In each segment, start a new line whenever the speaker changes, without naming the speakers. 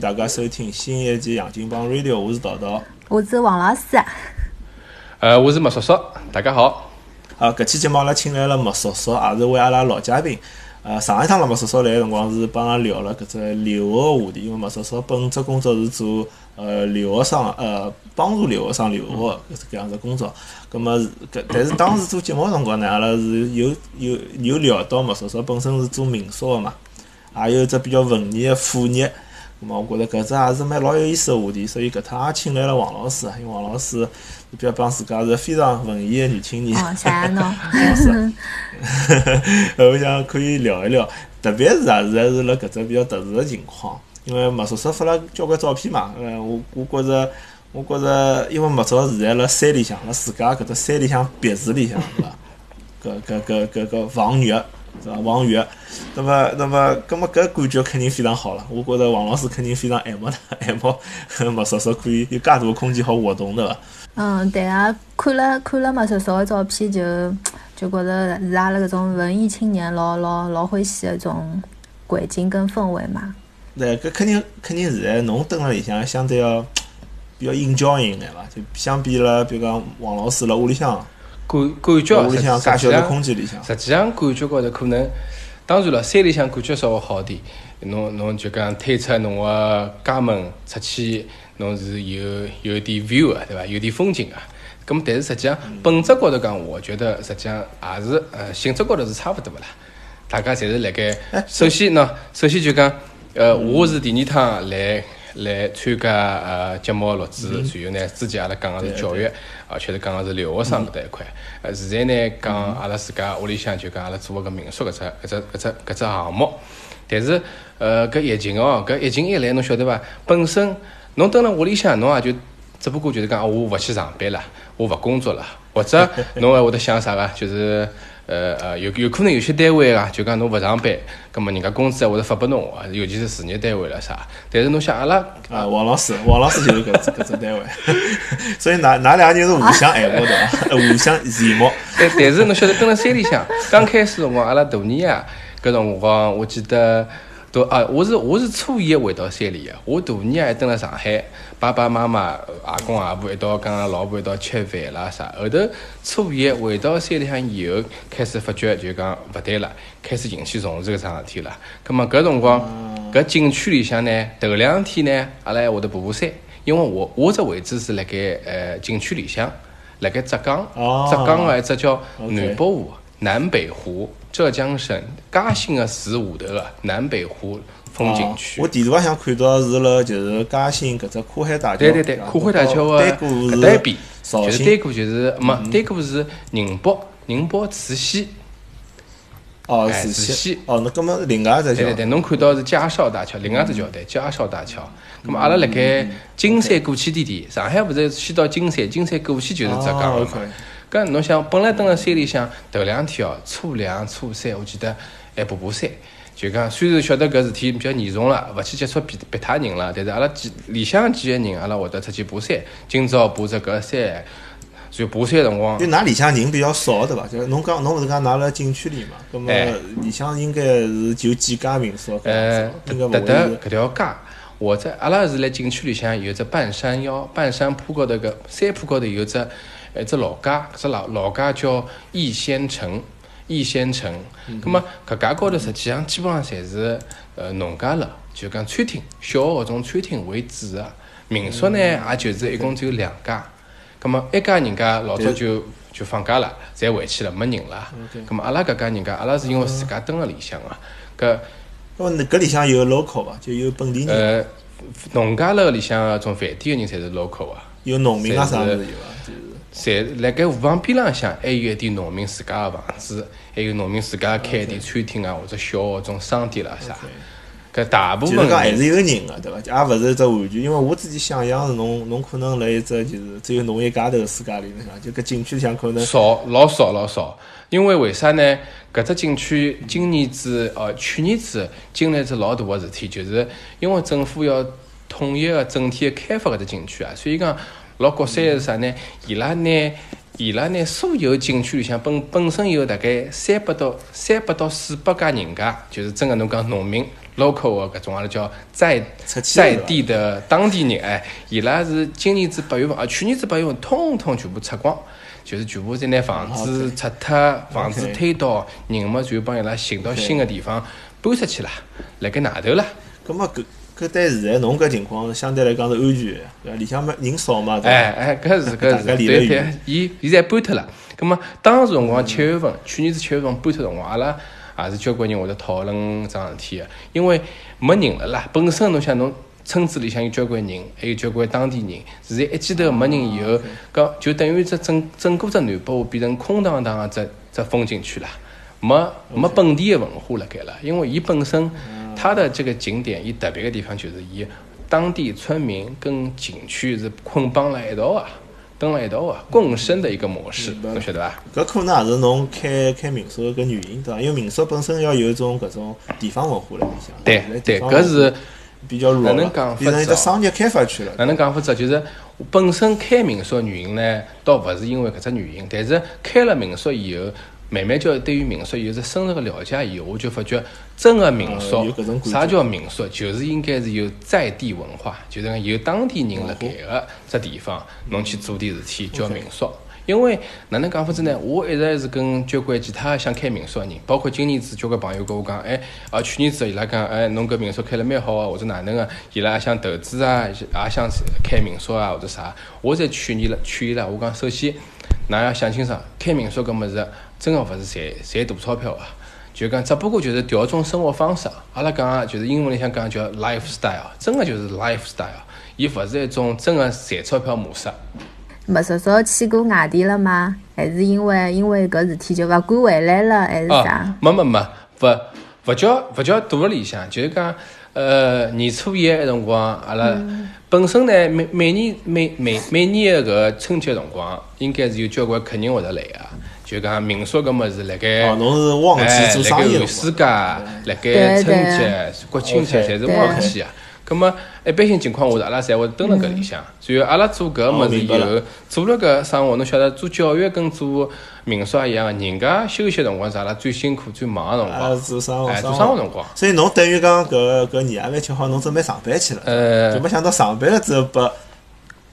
迎大家收听新一期《杨金帮 Radio》，我是桃桃。
我是王老师。
呃，我是莫叔叔，大家好。
啊，搿期节目阿拉请来了莫叔叔，也是为阿拉老嘉宾。呃，上一趟了莫叔叔来个辰光是帮阿拉聊了搿只留学个话题，因为莫叔叔本职工作是做呃留学生，呃帮助留学生留学搿只搿样子工作。葛末搿，但是当时做节目个辰光呢，阿拉是有有有聊到莫叔叔本身是做民宿个嘛，也有只比较文艺个副业。咁么，我觉着搿只也是蛮老有意思个话题，所以搿趟也请来了王老师，因为王老师比较帮自家是非常文艺个女青年。
哦，谢谢侬。
我想可以聊一聊，特别是啊，现在是辣搿只比较特殊个情况，因为莫叔叔发了交关照片嘛，呃，我我觉着，我觉着，因为莫叔现在辣山里向，辣自家搿只山里向别墅里向，是伐？搿搿搿搿搿房月。是吧？王源，那么，那么，搿么搿感觉肯定非常好了。我觉着王老师肯定非常爱慕他，爱慕，莫叔叔可以有介大个空间好活动的。
嗯，对啊，看了看了莫叔叔个照片，就就觉着是阿拉搿种文艺青年老老老欢喜搿种环境跟氛围嘛。
对，搿肯定肯定是在侬蹲辣里向相对要比较应教一眼伐？就相比了，比如讲王老师辣屋里向。
感感觉
实际上，
实际上感觉高头可能，当然了，山里向感觉稍微好点。侬侬就讲推出侬个家门出去，侬是有有点 view 啊，对伐？有点风景啊。咁么，但是实际上本质高头讲，我觉得实际上也是呃性质高头是差勿多个啦。大家侪是辣盖，首先喏，首先就讲，呃，我是第二趟来。来参加呃节目录制，然后呢，之前阿拉讲个是教育，而且是讲个是留学生搿搭一块。呃，现在呢，讲阿拉自家屋里向就讲阿拉做个民宿搿只搿只搿只搿只项目。但是呃，搿疫情哦，搿疫情一来，侬晓得伐？本身侬蹲辣屋里向，侬也就只不过就是讲，我勿去上班了，我勿工作了，或者 侬还会得想啥个？就是。呃呃，有有可能有些单位啊，就讲侬勿上班，葛么人家工资还会得发拨侬啊，尤其是事业单位了啥。但是侬想阿拉
啊，王老师，王老师就是搿只搿只单位，所以㑚㑚两个人是互相爱慕的，互相羡慕。
但但是侬晓得，蹲辣山里向，刚开始辰光，阿拉大年啊，搿辰光我记得。都啊，我是我是初一回到山里个，我大年还蹲辣上海，爸爸妈妈、阿公阿婆一道，跟阿老婆一道吃饭啦啥。后头初一回到山里向以后，开始发觉就讲勿对了，开始引起重视搿桩事体了。葛末搿辰光，搿景区里向呢，头两天呢，阿拉还会得爬爬山，因为我我只位置是辣盖呃景区里向，辣盖浙江，浙江个一只叫南北湖。南北湖，浙江省嘉兴个市下头个南北湖风景区。
我地图上看到是辣，就是嘉兴搿只跨海大桥。
对对对，跨海大桥个搿单边，就是单过就是没单过是宁波，宁波慈溪。
哦，慈溪。哦，那搿么另外一只
桥。对对对，侬看到是嘉绍大桥，另外一只桥对，嘉绍大桥。咁么阿拉辣盖金山过去点点，上海勿是先到金山，金山过去就是浙江了嘛。搿侬想，本来蹲辣山里向，头两天哦，初两、初三，我记得还爬爬山。就讲，虽然晓得搿事体比较严重了，勿去接触别别他人了，但是阿拉几里向几个人，阿拉会得出去爬山。今朝爬只搿山，就爬山辰光。
因为㑚里向人比较少，对伐？就侬讲，侬勿是讲㑚辣景区里嘛？搿么里向应该是就几家民宿。呃，
搭搭搿条街，我在阿拉是辣景区里向有只半山腰，半山坡高头个山坡高头有只。一只老家，搿只老老家叫逸仙城，逸仙城。咁么搿家高头实际上基本上侪是呃农家乐，就讲餐厅，小个搿种餐厅为主个。民宿呢，也就是一共只有两家。咁么一家人家老早就就放假了，侪回去了，没人了。咁么阿拉搿家人家，阿拉是因为自家蹲辣里向个。搿，
搿搿里向有 local 伐？就有本地人。
呃，农家乐里向种饭店个人侪是 local 啊。
有农民啊啥子有啊？就是。
在辣盖河旁边浪向，还有一点农民自家个房子，还有农民自家开点餐厅啊，或者小个种商店啦啥。搿大部分
讲还是有人个，对伐？也勿是一只完全，因为我自己想象是侬，侬可能辣一只就是只有侬一家头世界里向，就搿景区里向可能
少老少老少。因为为啥呢？搿只景区今年子哦，去年子经历一只老大个事体，就是因为政府要统一个整体个开发搿只景区啊，所以讲。老国三是啥呢？伊拉拿伊拉呢所有景区里向本本身有大概三百到三百到四百家人家，就是真个侬讲农民 local 个搿种阿拉叫在在地的当地人，哎，伊拉是今年子八月份啊，去年子八月份通通全部拆光。就是全部侪拿房子拆脱，房子推倒，人嘛就帮伊拉寻到新个地方搬出去了，辣盖外头了。
咁么搿搿对现在侬搿情况相对来讲是安全的，对伐？里向嘛人少嘛，对伐？
哎哎，搿是搿
大
是，
家离得
对对
远，
伊现在搬脱了。葛末当时辰光七月份，去年子七月份搬脱辰光，阿拉也是交关人会得讨论桩事体个，因为没人了啦。本身侬想侬村子里向有交关人，还有交关当地人，现在一记头没人以后，搿就等于只整整个只南北湖变成空荡荡个只只风景区了。没没本地个文化辣盖了，因为伊本身它的这个景点，伊特别个地方就是伊当地村民跟景区是捆绑辣一道啊，蹲了一道啊，共生的一个模式，侬晓得伐？
搿可能也是侬开开民宿的搿原因，对伐？因为民宿本身要有一种搿种地方文化辣里向。
对对，搿是
比较弱了
哪能讲法
变成一个商业开发区了。
哪能讲法子？就是本身开民宿的原因呢，倒勿是因为搿只原因，但是开了民宿以后，慢慢叫对于民宿有只深入个了解以后，我就发觉真个民宿啥叫民宿，就是应该是有在地文化，就是讲有当地人辣盖个只地方，侬去做点事体叫民宿。因为哪能讲法子呢？我一直是跟交关其他想开民宿个人，包括今年子交关朋友跟我讲，哎，啊，去年子伊拉讲，哎，侬搿民宿开了蛮好啊，或者哪能个，伊拉也想投资啊，也想开民宿啊，或者啥。我侪劝伊拉，劝伊拉，我讲，首先，㑚要想清爽，开民宿搿物事真个勿是赚赚大钞票啊。就讲，只不过就是调种生活方式啊。阿拉讲啊，就是英文里向讲叫 lifestyle，真个就是 lifestyle，伊勿是一种真个赚钞票模式。
没叔叔去过外地了吗？还是因为因为搿事体就勿敢回来了，还是啥
哦？，没没没，勿勿叫勿叫躲辣里向，就是讲，呃，年初一个辰光，阿拉本身呢，每每年每每每年个搿春节辰光，应该是有交关客人会得来个，就讲民宿搿物事辣盖。
哦，侬是旺季
哎，
做
辣盖
生意的
寒暑假，辣盖
对
春
对
节、国庆节侪是旺季啊。葛么一般性情况下头，阿拉侪会蹲辣搿里向。随后阿拉做搿个物事以后，做了搿生活，侬晓得做教育跟做民宿也一样个，人家休息辰光是阿拉最辛苦、最忙个辰
啊，
光。
做生活，
哎，做生活辰光。
所以侬等于讲搿搿年夜饭吃好，侬准备上班去了，
呃
就没想到上班了之后不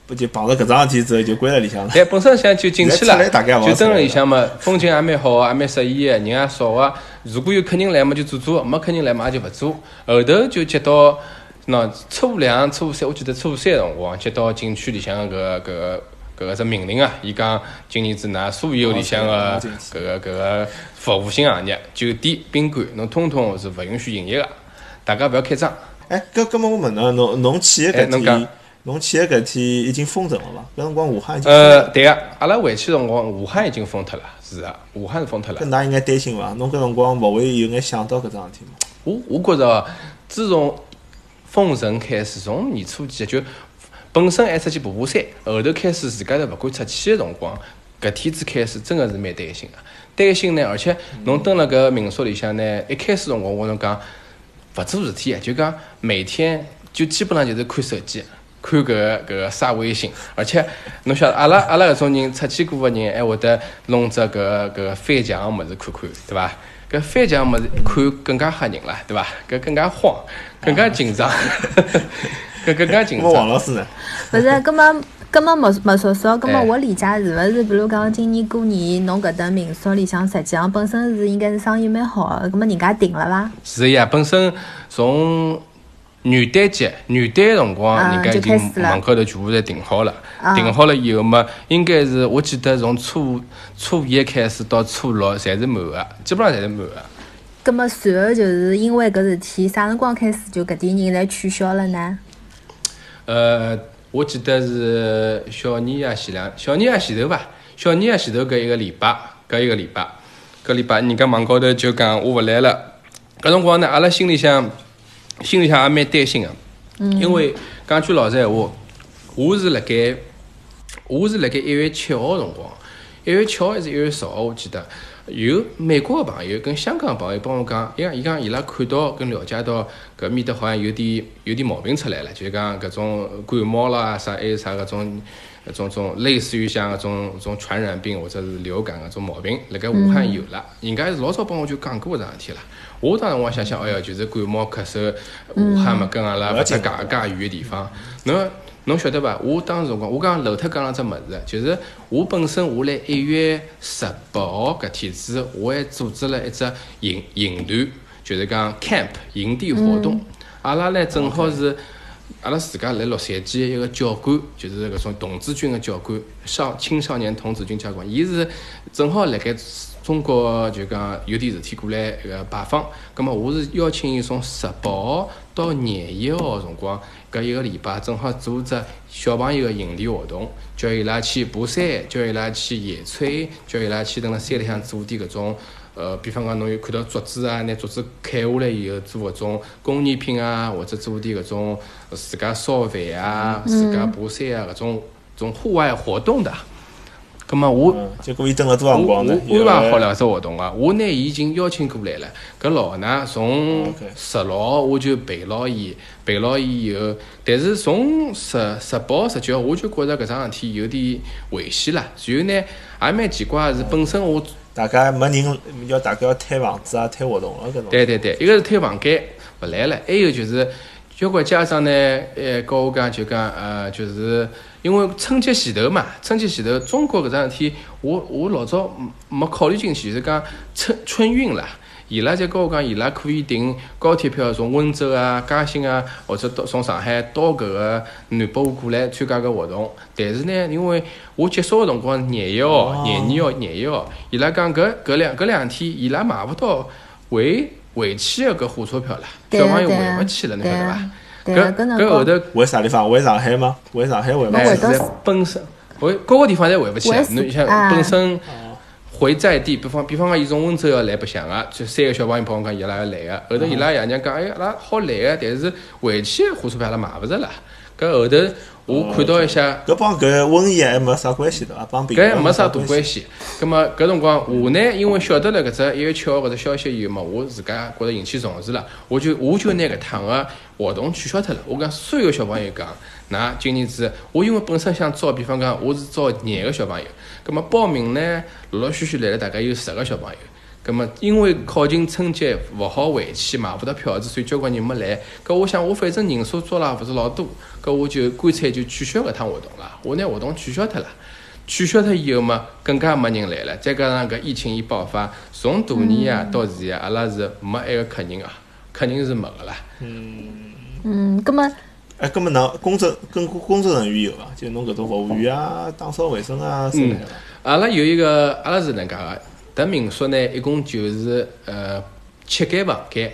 不就碰着搿桩事体之后就关在里向了。
但本身想就进去了，就蹲辣
勿好出来
里向嘛，风景也蛮好个，也蛮适意个，人也少个。如果有客人来嘛就做做，没客人来嘛也就勿做。后头就接到喏初两、初三，我记得初三辰光接到景区里向个搿个搿个只命令啊，伊讲今年子㑚所有里向个搿个搿个服务性行业、酒店、宾馆，侬通通是勿允许营业个，大家勿要开张。
哎，搿搿么我问侬，侬侬去的搿
哎侬
去的搿天已经封城了伐？搿辰光武汉已经封
呃，
了，
对个，阿拉回去辰光，武汉已经封脱了，是啊，武汉是封脱了
搿。㑚应该担心伐？侬搿辰光勿会有眼想到搿桩事体吗？
我我觉着，自从封城开始，从年初几就本身还出去爬爬山，后头开始自家头勿敢出去的辰光，搿天子开始真个是蛮担心个。担心呢，而且侬蹲辣搿民宿里向呢，一开始辰光我跟侬讲，勿做事体，就讲每天就基本上就是看手机。看搿个搿个刷微信，而且侬晓得，阿拉阿拉搿种人出去过个人，还会得弄只搿个搿个翻墙个物事看看，对伐？搿翻墙物事一看更加吓人了，对伐？搿更加慌，更加紧张，搿更加紧
那么王
张。
老师呢？
勿是，搿么搿么没没说说，搿么
哎
我理解是勿是，比如讲今年过年侬搿搭民宿里向实际上本身是应该是生意蛮好个，葛么人家订了伐？
是呀，本身从元旦节、元旦辰光，
啊
人家已经
就开始了
门口头全部侪订好了。
啊
订好了以后嘛，应该是我记得从初初一开始到初六，侪是满个，基本上侪是满个。
葛么随后就是因为搿事体，啥辰光开始就搿点人来取消了呢？
呃，我记得是小年夜前两，小年夜前头吧，小年夜前头搿一个礼拜，搿一个礼拜，搿礼拜人家网高头就讲我勿来了。搿辰光呢，阿拉心里向心里向也蛮担心个，因为讲句老实闲话，我是辣盖我是辣盖一月七号辰光，一月七号还是一月十号，我记得。有美国个朋友跟香港个朋友帮我讲，伊讲伊讲伊拉看到跟了解到搿面搭好像有点有点毛病出来了，就是讲搿种感冒啦啥，还有啥搿种搿种种类似于像搿种种传染病或者是流感搿种毛病，辣盖武汉有了，人家是老早帮我就讲过搿桩事体了。我当时我想想，哎哟，就是感冒咳嗽，武汉嘛跟阿拉勿搭界介远个地方，侬侬晓得伐？我当时辰光，我刚漏脱讲了只物事，就是我本身我辣一月十八号搿天子，我还组织了一只营营团，就是讲 camp 营地活动。阿拉呢正好是阿拉自家辣洛杉矶一个教官，就是搿种童子军个教官，少青少年童子军教官，伊是正好辣盖中国就讲有点事体过来搿个拜访，葛末我是邀请伊从十八号到廿一号个辰光，搿一个礼拜正好做只小朋友个营地活动，叫伊拉去爬山，叫伊拉去野炊，叫伊拉去蹲辣山里向做点搿种。呃，比方讲，侬有看到竹子啊，拿竹子砍下来以后做搿种工艺品啊，或者做点搿种自家烧饭啊、自家爬山啊搿种种户外活动的。葛末我
结果伊等了多辰光呢？
我安排好两只活动啊，我拿伊已经邀请过来了。搿老呢从十六号我就陪牢伊，陪牢伊以后，但是从十十八号、十九号我就觉着搿桩事体有点危险了。然后呢，也蛮奇怪是本身我。
大家没人要，大家要推房子啊，推活动了搿种。
对对对，一个是推房间勿来了，还有就是交关家长呢，呃，跟我讲就讲，呃，就是因为春节前头嘛，春节前头中国搿桩事体，我我老早没考虑进去，就是讲春春运啦。伊拉在跟我讲，伊拉可以订高铁票，从温州啊、嘉兴啊，或者到从上海到搿个南北湖过来参加搿活动。但是呢，因为我结束个辰光廿一号、廿二号、廿一号，伊拉讲搿搿两搿两天，伊拉买勿到回回去个搿火车票了，小朋友回勿去了，侬晓得伐？搿搿后头
回啥地方？回上海吗？回上海回勿去？
在本身回各个地方侪回勿去，侬像本身。回在地，比方比方讲，伊从温州要来白相个，就三个小朋友帮我讲，伊拉要来个。后头伊拉爷娘讲，哎，阿拉好来个，但是回去火车票阿拉买勿着了。搿后头我看到一下，
搿帮搿瘟疫还没啥关系对伐？帮病搿
没啥大关系。葛末搿辰光我呢，因为晓得了搿只一月七号搿只消息以后嘛，我自家觉着引起重视了，我就我就拿搿趟个活动取消脱了。我讲所有小朋友讲，㑚今年子，我因为本身想招，比方讲我是招廿个小朋友。咁么报名呢，陆陆续续来了，大概有十个小朋友。咁么因为靠近春节，勿好回去，买勿到票子，所以交关人没来。搿我想，我反正人数招了勿是老多，搿我就干脆就取消搿趟活动了。我拿活动取消脱了，取消脱以后嘛，更加没人来了。再加上搿疫情一爆发，从大年啊到现在，阿拉是没一个客人啊，客人是没个啦。
嗯嗯，咁么。
哎，搿么侬工作跟工作人员有伐？就侬搿种服务员啊、打扫卫生啊之类的。
阿拉有一个，阿拉是能介个。迭民宿呢，一共就是呃七间房间，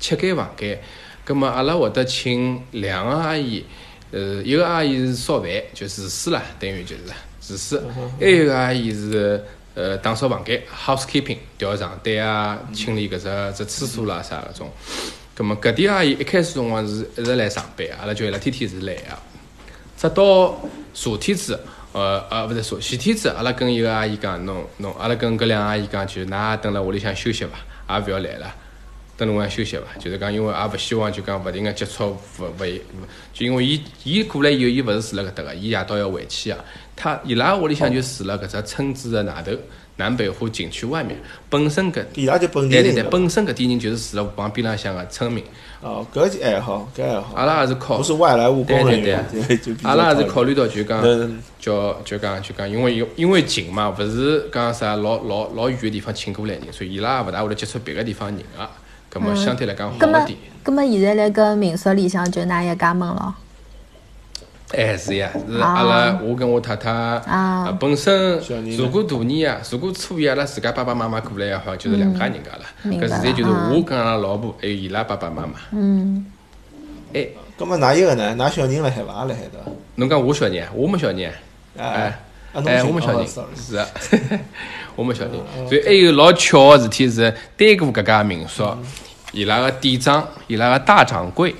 七间房间。葛么阿拉会得请两个阿姨，呃，一个阿姨是烧饭，就厨师啦，等于就是厨师。还有一个阿姨是呃打扫房间，housekeeping，调床单啊，清理搿只只厕所啦啥搿种。咁么，搿点阿姨一开始辰光是一直来上班，阿拉叫伊拉天天是来个。直到昨天子，呃呃，勿是昨前天子，阿拉跟一个阿姨讲，侬侬，阿拉跟搿两个阿姨讲，就㑚等辣屋里向休息伐，也勿要来了，等辣屋里向休息伐。就是讲，因为也勿希望就讲勿停个接触，勿勿，就因为伊伊过来以后，伊勿是住辣搿搭个，伊夜到要回去啊。他伊拉屋里向就住辣搿只村子个外头。南北湖景区外面，本身搿
伊拉就本地
人，对对对，本身搿点人就是住辣旁边浪向个村民。
哦，搿是爱好，搿爱好。
阿拉也是考，
不是外来务工人员。
对对对，阿拉也是考虑到就讲，叫就讲就讲，因为因因为近嘛，勿是讲啥老老老远个地方请过来人，所以伊拉也勿大会得接触别个地方人个，搿么相对来讲好点。
搿么现在辣搿民宿里向就㑚一家门咯。
哎，是呀，是阿拉，我跟我太太，啊，本身如果大年啊，如果初一阿拉自家爸爸妈妈过来也好，就是两家人家了。搿现在就是我跟阿拉老婆还有伊拉爸爸妈妈。
嗯。
哎，
搿么哪一个呢？㑚小人辣海伐？辣海对伐？
侬讲我小人，我没小人。
哎，
哎，我没小人。是啊，我没小人。所以还有老巧个事体是，单过搿家民宿，伊拉个店长，伊拉个大掌柜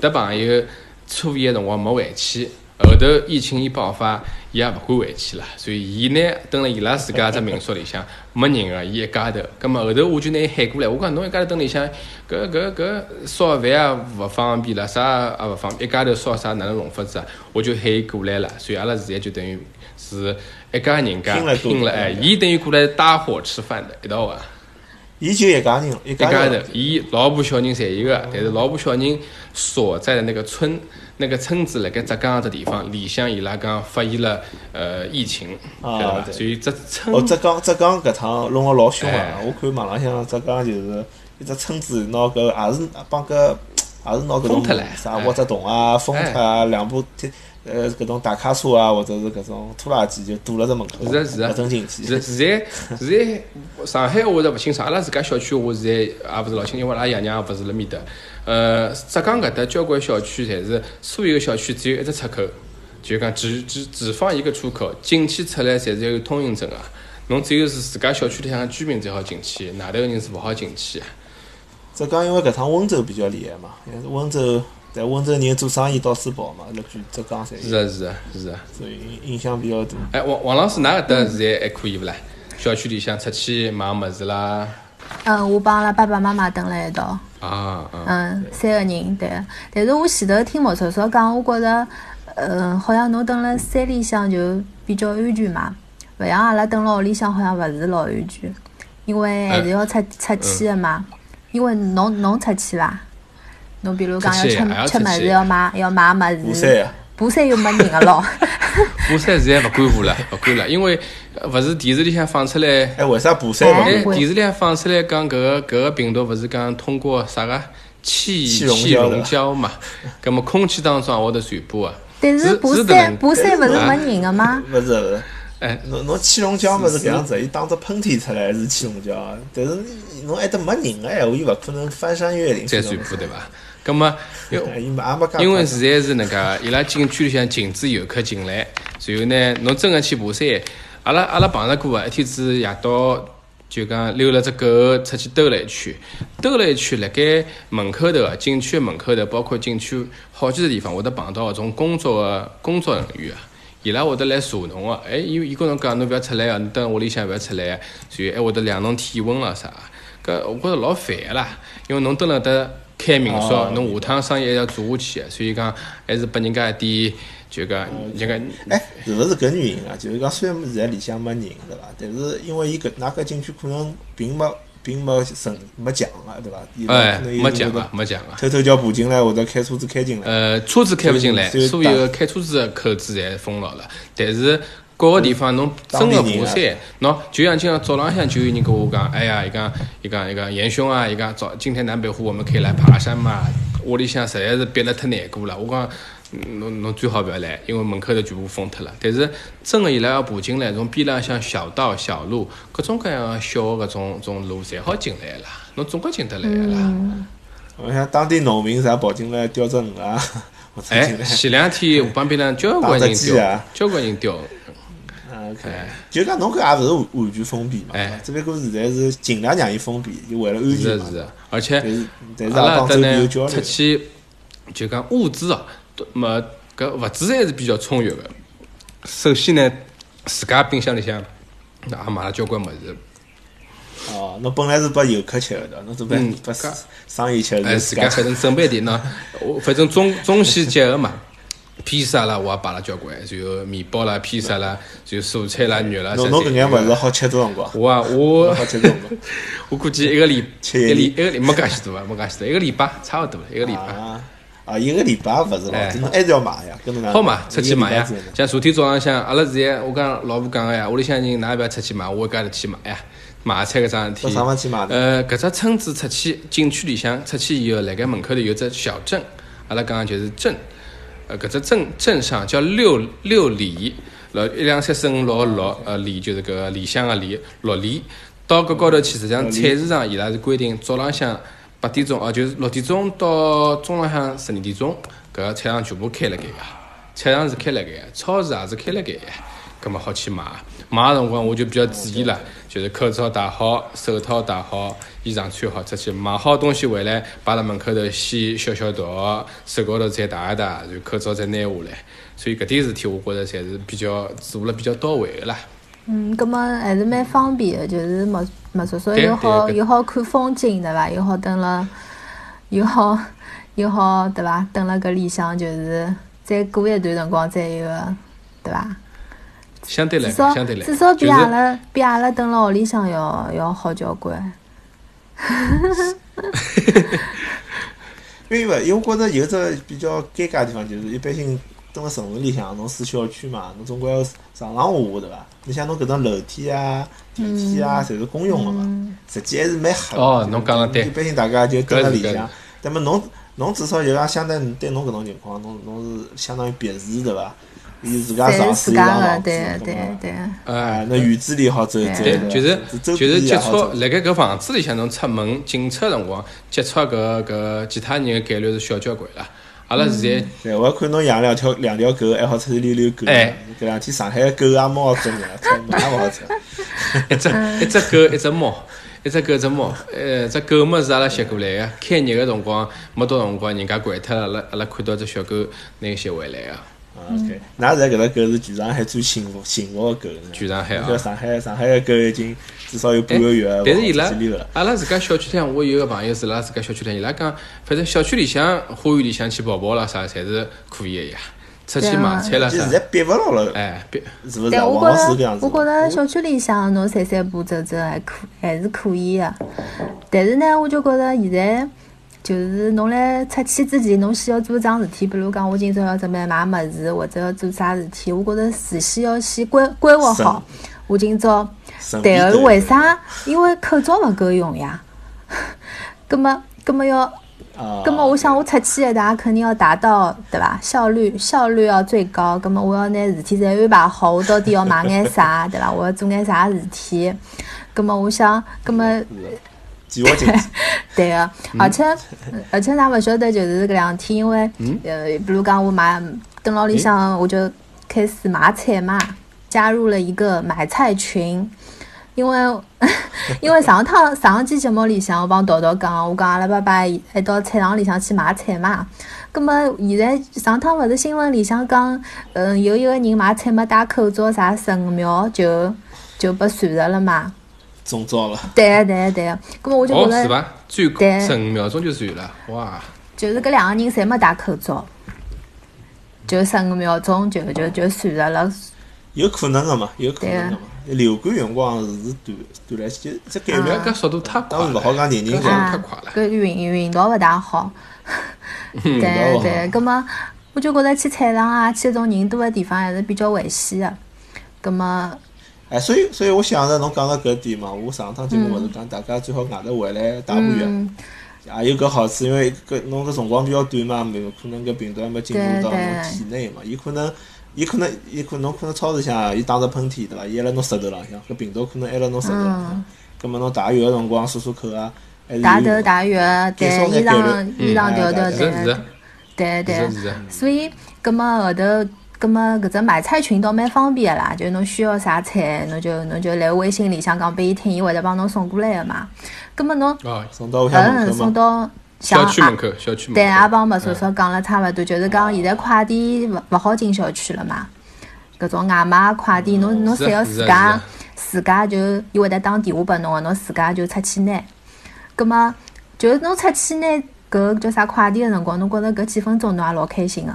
的朋友。初一个辰光没回去，后头疫情一爆发，伊也勿敢回去了，所以伊呢蹲辣伊拉自家只民宿里向没人个，伊一家头。葛末后头我就拿伊喊过来，我讲侬一家头蹲里向，搿搿搿烧饭也勿方便了，啥也勿方便，一家头烧啥哪能弄法子啊？我就喊伊过来了，所以阿拉现在就等于是一家人家
拼了过
拼了，哎，伊等于过来搭伙吃饭的，一道啊。
伊就一家人，一
一家头
头，，
伊老婆小人侪有个，但是老婆小人所在的那个村，那个村子辣盖浙江这地方，里向伊拉讲发现了呃疫情，
啊
晓得伐？所以这村
哦，浙江浙江搿趟弄个老凶
哎。
啊！我看网浪向浙江就是一只村子拿搿也是帮搿也是拿搿种啥挖只洞啊、封脱啊，两部铁呃搿种大卡车啊，或者是搿种拖拉机就堵辣只门口，
是啊是啊
勿准进去。
现现在现在上海我是勿清爽，阿拉自家小区我现在也勿是老清，因为阿拉爷娘也勿是辣面搭。呃，浙江搿搭交关小区侪是所有个小区只有一只出口，就讲只只只放一个出口，进去出来侪是要有通行证啊。侬只有是自家小区里向的居民才好进去，外头个人是勿好进去的。
浙江因为搿趟温州比较厉害嘛，因为温州在温州人做生意到处跑嘛，辣全浙江侪有，
是啊是啊是啊。
所以影响比较大。
哎，王王老师，㑚搿搭现在还可以勿啦？小区里向出去买物事啦？
嗯，我帮阿拉爸爸妈妈蹲辣一道，
啊啊。
嗯，三个人对。但是我前头听莫叔叔讲，我觉着，嗯，好像侬蹲辣山里向就比较安全嘛，勿像阿拉蹲辣屋里向好像勿是老安全，因为还是要出出去的嘛。因为侬侬出去伐？侬比如讲要吃吃物事要买要买物
爬
事
山，啊，
爬山又没人个咯。
爬山现在勿敢爬了，勿敢了，因为呃勿是电视里向放出来，
哎，为啥爬山勿
哎，
敢？
会
电视里向放出来讲搿个搿个病毒勿是讲通过啥个气
气溶胶
嘛，葛么空气当中也会得传播啊。
但是
是
爬山
是的能
爬山勿是
啊
没人个吗？
勿是勿是。
哎，
侬侬气溶胶勿是搿样子，伊打只喷嚏出来是气溶胶，但是侬埃搭没人个闲话，伊勿可能翻山越岭
再传播对伐？葛么因为现在是能介，伊拉景区里向禁止游客进来，然后呢，侬真个去爬山，阿拉阿拉碰着过啊，一天子夜到就讲溜了只狗出去兜了一圈，兜了一圈，辣盖门口头啊，景区的门口头，包括景区好几个地方，会得碰到搿种工作个工作人员啊。伊拉会得来查侬个，哎，伊伊跟侬讲侬勿要出来啊，侬蹲屋里向勿要出来啊，然后还会得量侬体温咯啥，搿我觉着老烦个啦，因为侬蹲辣搭开民宿，
哦
侬下趟生意还要做下去的，所以讲还是拨人家一点就讲人家
哎，是勿是搿原因啊？就是讲虽然现在里向没人对伐？但是因为伊搿㑚搿景区可能并没并没审没墙啊，对伐？伊拉
哎没讲
那个
啊没讲啊，
偷偷叫爬进来或者开车子开进来。
呃，车子开勿进来，
所
有个开车子的口子侪封牢了。但是各个地方侬真个爬山，喏，就像今朝早浪向就有人跟我讲，哎呀，伊讲伊讲伊讲严兄啊，伊讲早今天南北湖我们可以来爬山嘛。屋里向实在是憋了太难过了，我讲。嗯侬侬最好勿要来，因为门口头全部封脱了。但是真个伊拉要爬进来，从边浪向小道、小路，各种各样个小个搿种种路，侪好进来啦。侬总归进得来个啦。
嗯，
我想当地农民啥跑进来钓只鱼啊，
哎
进，来。
前两天河浜边浪交关人钓
啊，
交关人钓。
啊，OK，
哎
就讲侬搿也勿是完完全封闭嘛，
哎
只不过现在是尽量让伊封闭，就为了安全
是的，而且
但是
阿拉搭
也帮周边有
呢
交。
出去就讲物资啊，都么搿物资还是比较充裕的。首先呢，自家冰箱里向也买了交关物事，
哦，侬本来是拨游客吃的？侬准备
嗯
拨
搿
生意吃
哎，
的，
自家反正准备点呢，我反正中中西结合嘛。披萨啦，我也摆了交关，然后面包啦、披萨啦，然后蔬菜啦、肉啦，
侬侬搿眼物
有
事好吃多辰光？
我啊，我
好吃多辰光？
我估计一个礼
吃一
一礼一个礼没介许多啊，没介许多，一个礼拜差勿多，一个礼拜。
啊啊，一个礼拜勿是
哎
老，侬还是要买呀，跟侬讲。
好嘛，出去买呀。像昨天早浪向，阿拉现在我讲老婆讲个呀，屋里向人㑚勿要出去买，我一家头去买呀，买菜搿桩事体。呃，搿只村子出去景区里向出去以后，辣盖门口头有只小镇，阿拉讲就是镇。呃，搿只镇镇上叫六六里，六一两三四五六个六，呃，里就是搿个里向个里，六里。到搿高头去，实际上菜市场伊拉是规定早浪向八点钟，哦，就是六点钟到中浪向十二点钟，搿菜场全部开了盖个。菜场是开了盖个，超市也是开了盖个，葛末好去买。买个辰光我就比较注意了，就是口罩戴好，手套戴好，衣裳穿好出去。买好东西回来，摆辣门口头先消消毒，手高头再戴一戴，然后口罩再拿下来。所以搿点事体，我觉着侪是比较做了比较到位个啦。
嗯，葛么还是蛮方便的，就是没没说说
对
又好又好看风景，对伐？又好等了，又好又好对伐？等辣搿里向就是再过一段辰光再有个对伐？
相对来
至少
讲，相对来
至少比阿拉比阿拉等了屋里向要要好交关。
因为勿，因为我觉着有只比较尴尬的地方，就是一般性蹲辣城市里向，侬住小区嘛，侬总归要上上下下对伐？你像侬搿种楼梯啊、电梯啊，侪是公用个嘛，
嗯
实际还是蛮黑的。
哦侬讲得对
一般性大家就蹲辣里向，那么侬侬至少就讲相对对侬搿种情况，侬侬是相当于别墅对伐？伊自家
侪
上
是自家个，
水上房子，
对对对。
啊，那院子里好走走，
就是就是接触辣盖搿房子里向，侬出门进出个辰光，接触搿搿其他人个概率是小交关了。阿拉现在
对，我看侬养两条两条狗，还好出去遛遛狗。
哎，
搿两天上海的狗啊猫也多了，出门也勿好出。
一只一只狗一只猫，一只狗一只猫，呃，只狗么是阿拉吸过来个，开业个辰光没多辰光，人家关脱了，阿拉阿拉看到只小狗拿伊吸回来个。
啊，OK，㑚现在搿只狗是全上海最幸福幸福的狗呢。
全上海啊
搿上海上海的狗已经至少有半个月
但是伊拉。阿拉自家小区里向，我有个朋友是拉自家小区里向，伊拉讲，反正小区里向花园里向去跑跑啦啥，侪是可以个呀。出去买菜啦啥
就现，在憋勿牢了，
哎，憋
是勿是？
对，我
王老师
觉着
搿样，子
我。觉着小区里向侬散散步走走还可还是可以的，但是呢，我就觉着现在就是侬辣出去之前，侬先要做一桩事体，比如讲我今朝要准备买物事或者要做啥事体，我觉着事先要先规规划好。我今朝对个，为啥？因为口罩勿够用呀。葛么，葛么要
啊，
咁么，我想我出去一趟肯定要达到，对伐？效率效率要最高。葛么，我要拿事体侪安排好，我到底要买眼啥，对伐？我要做眼啥事体？葛么，我想，葛么，
计划经济。
对个，而且而且，㑚勿晓得，就是搿两天，因为呃，比如讲我买蹲牢里向，我就开始买菜嘛，加入了一个买菜群。因为 因为上趟上期节目里向，我帮桃桃讲，我讲阿拉爸爸一到菜场里向去买菜嘛。葛么现在上趟勿是新闻里向讲，嗯，有一个人买菜没戴口罩，啥十五秒就就被传着了嘛。
中招了，
对个对个对个。葛么我就觉
哦，是
着，
伐？最
对
十五秒钟就算了，哇！
就是搿两个人侪没戴口罩，就十五秒钟就就就传着了。
有可能个嘛，有可能个嘛。流感辰光是短短来就这概
不
率
要搿速度太快了，
当然勿好讲人人
搿速度
讲
啊
太快了。
搿运运道勿大好。对对，葛么我就觉着去菜场啊，去搿种人多的地方还是比较危险的。葛么，
哎，所以所以我想着侬讲到搿点嘛，我上趟节目勿是讲大家最好外头回来打麻药，
嗯，
也有搿好处，因为搿侬搿辰光比较短嘛，没有可能搿病毒还没进入到侬体内嘛，伊可能。伊可能，伊可能侬可能超市里向，伊打着喷嚏对伐？伊还辣侬舌头浪向，搿病毒可能还辣侬舌头浪向
嗯。
葛末侬汏浴个辰光漱漱口啊，还是有用
打药，对，衣裳衣裳调调，
嗯
对对对
是。是是，
所以，葛么后头，葛么搿只买菜群倒蛮方便个啦，就侬需要啥菜，侬就侬就来微信里向讲拨伊听，伊会得帮侬送过来个嘛。葛么侬嗯。送到像
小区门口，小区门口。
对，也帮麦叔叔讲了差勿多，就是讲现在快递勿勿好进小区了嘛。搿种外卖快递，侬侬
是
侪要自家自家就伊会得打电话拨侬个，侬自家就出去拿。葛么就是侬出去拿搿叫啥快递个辰光，侬觉着搿几分钟侬也老开心个。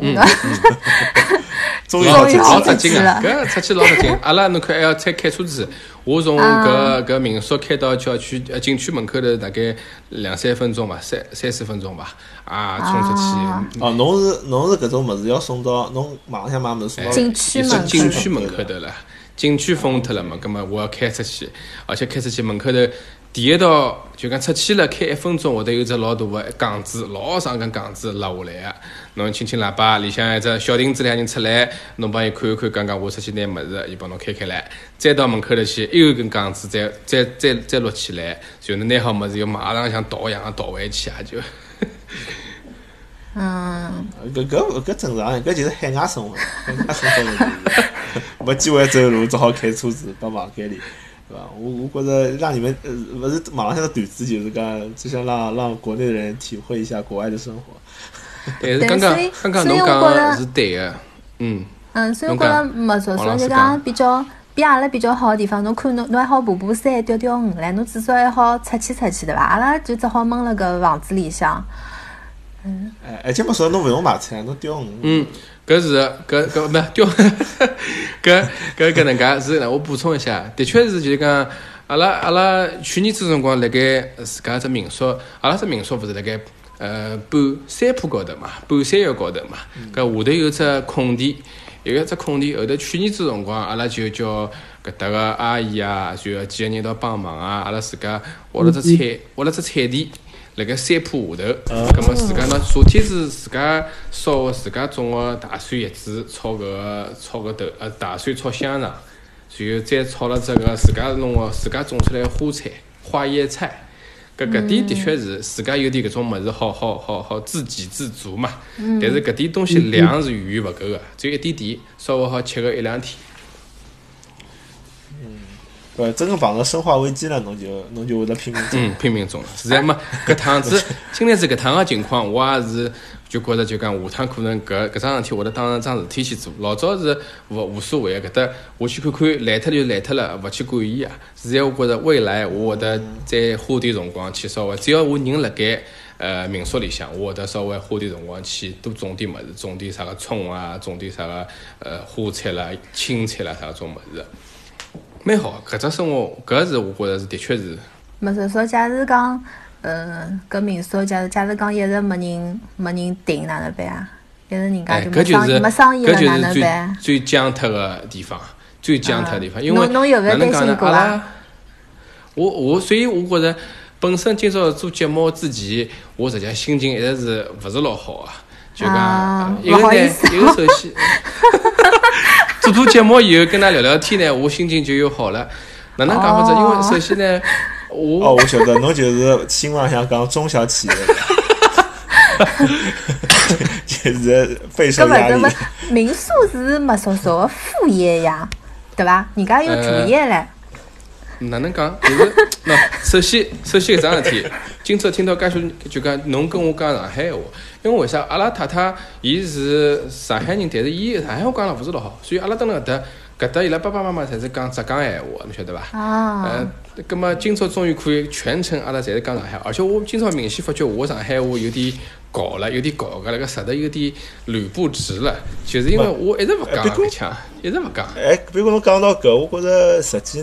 嗯
嗯，
终于
老
终于
老
好出
劲个，搿出去老扎劲。阿拉侬看还要再开车子，我从
啊
搿搿民宿开到郊区呃景区门口头大概两三分钟吧，三三四分钟吧，啊，冲出
啊
去。
哦，侬是侬是搿种物事要送到侬网浪向买物事送到
景区门口
景区门口头了，景区封脱了嘛，葛末我要开出去，而且开出去门口头第一道就讲出去了，开一分钟会得有只老大个杠子，老长根杠子落下来个。侬轻轻喇叭，里向一只小亭子两人出来，侬帮伊看一看，讲讲我出去拿物事，伊帮侬开开来，再到门口头去，又有一根杠子，再再再再落起来，就能拿好物事，又马上像倒一样倒回去啊，就。
嗯，
搿搿搿正常，搿就是海外生活，海外生活是。没机会走路，只好开车子到房间里，对伐？我我觉着让你们呃，不是网浪向的段子，就是讲只想让让国内的人体会一下国外的生活。
但 是
对
刚刚
所以
刚刚
所以
侬讲
我觉得
的是对个，嗯，
嗯，所以我觉着没错，
所
以就
讲
讲比较比阿拉比较好的地方，侬看侬侬还好爬爬山、钓钓鱼唻，侬至少还好出去出去对伐？阿拉就只好闷辣搿房子里向。
哎，而且没说侬勿用买菜，侬钓鱼。
嗯，搿是搿搿没钓，搿搿 搿能介是呢。我补充一下，的确是就是讲，阿拉阿拉去年子辰光辣盖自家只民宿，阿拉只民宿勿是辣盖呃半山坡高头嘛，半山腰高头嘛，搿下头有只空地，有一只空地，后头去年子辰光，阿拉就叫搿搭个阿姨啊，然后几个人一道帮忙啊，阿拉自家挖了只菜，挖了只菜地。辣盖山坡下头，葛末自家呢，夏天是自家烧个自家种个大蒜叶子，炒搿个炒搿豆呃大蒜炒香肠，然后再炒了这个自家弄个自家种出来个花菜花椰菜。搿搿点的确是自家有点搿种物事，好好好好自给自足嘛。但是搿点东西量是远远勿够个，只有一点点，稍微好吃个一两天。
呃，真个碰着生化危机了，侬就侬就会得拼命做。
嗯，拼命种了。实在嘛，搿趟子 今年是搿趟个情况，我也是就觉着就讲下趟可能搿搿桩事体会得当成桩事体去做。老早是无无所谓个，搿搭我去看看，烂脱就烂脱了，勿去管伊啊。现在我觉着未来我会得再花点辰光去稍微，只要我人辣盖。呃，民宿里向，我会得稍微花点辰光去多种点物事，种点啥个葱啊，种点啥个呃花菜啦、青菜啦啥种物事，蛮好。搿只生活，搿是我觉着是的确是
没说说，假如讲，呃，搿民宿，假如假如讲一直没人没人订，哪能办啊？一直人家
哎，
就没生意没生意了，哪能办？
最僵脱个地方，最僵脱个地方。因为
侬侬有勿有
哪能讲呢？
担心过啊
阿拉，我我所以我觉着，本身今朝做节目之前，我实际上心情一直是勿是老好啊。就
啊
讲一个呢一个首先 做做节目以后跟㑚聊聊天呢，我心情就又好了。哪能讲法子？因为首先呢，我
哦，
我
我晓得，侬就是新浪向讲中小企业，就是备受压力
民宿是没说说个副业呀，对伐？人家有主业唻。
哪能讲？就是喏，首先首先搿桩事体，今朝听到介许就讲侬跟我讲上海话，因为为啥？阿拉太太伊是上海人，但是伊上海话讲了勿是老好，所以阿拉蹲辣搿搭搿搭伊拉爸爸妈妈侪是讲浙江闲话，侬晓得伐？
啊
呃，葛末今朝终于可以全程阿拉侪是讲上海，而且我今朝明显发觉我上海话有点搞了，有点搞个，那个舌头有点捋不直了，就是因为我一直勿讲搿腔，一直勿讲，
哎，比如侬讲到搿，我觉着实际，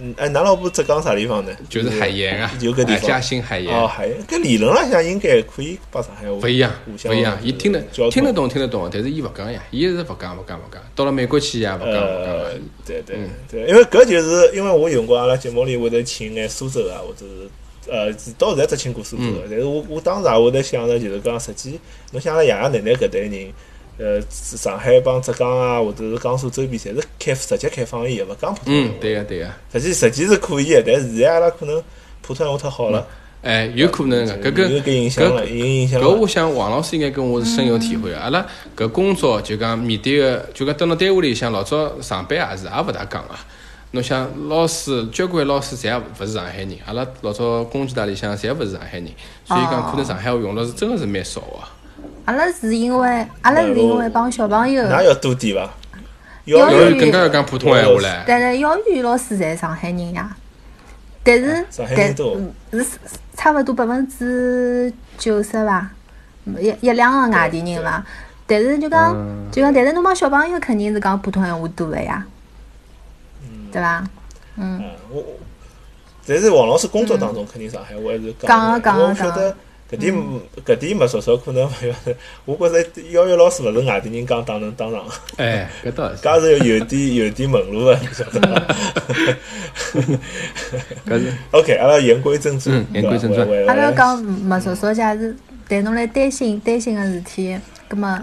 嗯，哎，㑚老婆浙江啥地方呢？
就是海盐啊，
有搿地方。
哎嘉兴海盐。
哦，海盐，搿理论浪向应该可以帮上海话。
勿一样，勿一样，伊听得听得懂，听得懂，但是伊勿讲呀，伊一直勿讲勿讲勿讲，到了美国去也，勿讲勿讲
呃。，对对
嗯
对，因为搿就是因为我有辰光阿拉节目里会得请眼苏州啊，或者是呃，到现在只听过苏州
嗯
的，但是我我当时也会得想着，就是讲实际，侬想阿拉爷爷奶奶搿代人，呃，上海帮浙江啊，或者是江苏周边，侪是开直接开方言，勿讲普通话
嗯，。对个对个，
实际实际是可以个，但是现在阿拉可能普通话太好了，
哎，有可能个，搿个
有搿
搿。我想王老师应该跟我是深有体会个。阿拉搿工作就讲面对个，就讲蹲辣单位里向，老早上班也是也勿大讲个。侬想老师，交关老师侪也勿是上海人，阿拉老早公鸡大里向侪勿是上海人，所以讲可能上海话用了是真个是蛮少个。
阿拉是因为阿拉是因为帮小朋友，
那要多点伐？
幼
幼儿
儿园
更加要讲普通闲话唻。
但是幼儿园老师侪上海人呀，但是但是差勿多百分之九十伐，一一两个外地人伐。但是就讲
嗯
就讲，但是侬帮小朋友肯定是讲普通闲话多个呀，对伐？嗯，
嗯，我，我但是王老师工作当中肯定上海话还是讲，
讲讲
我晓得搿点搿点没说说可能勿要，我觉着幼儿园老师勿是外地人讲当能当上，
哎，搿倒是，
搿是有点有点门路的，你晓得伐
搿是。
？OK，阿拉言归正传
嗯，言归正传。
阿拉讲没说说，假是对侬来担心担心个事体，葛么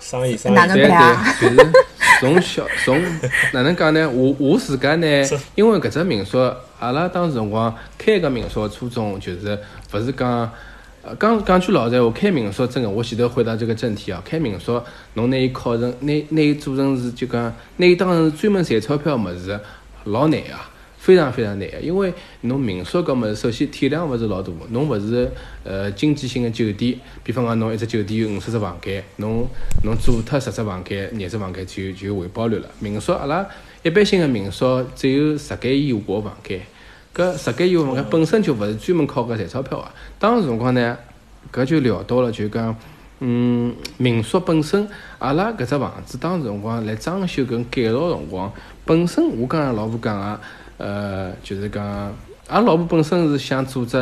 生意生意，
哪能
对
办啊？
对，就是从小 从哪能讲呢？我我自家呢，因为搿只民宿，阿拉当时辰光开搿民宿初衷就是勿是讲呃，讲讲句老实闲话，开民宿真个，我前头回答这个正题啊，开民宿，侬拿伊考成，拿拿伊做成是就讲，拿伊当成是专门赚钞票物事，老难啊，非常非常难个。因为侬民宿搿物事，首先体量勿是老大个，侬勿是呃经济性个酒店，比方讲侬一只酒店有五十只房间，侬侬做脱十只房间、廿只房间就就回报率了。民宿阿拉一般性个民宿只有十间以下个房间。搿十间以下房间本身就勿是专门靠搿赚钞票个。当时辰光呢，搿就聊到了，就讲，嗯，民宿本身，阿拉搿只房子当时辰光来装修跟改造辰光，本身我跟阿拉老婆讲个，呃，就是讲，阿拉老婆本身是想做只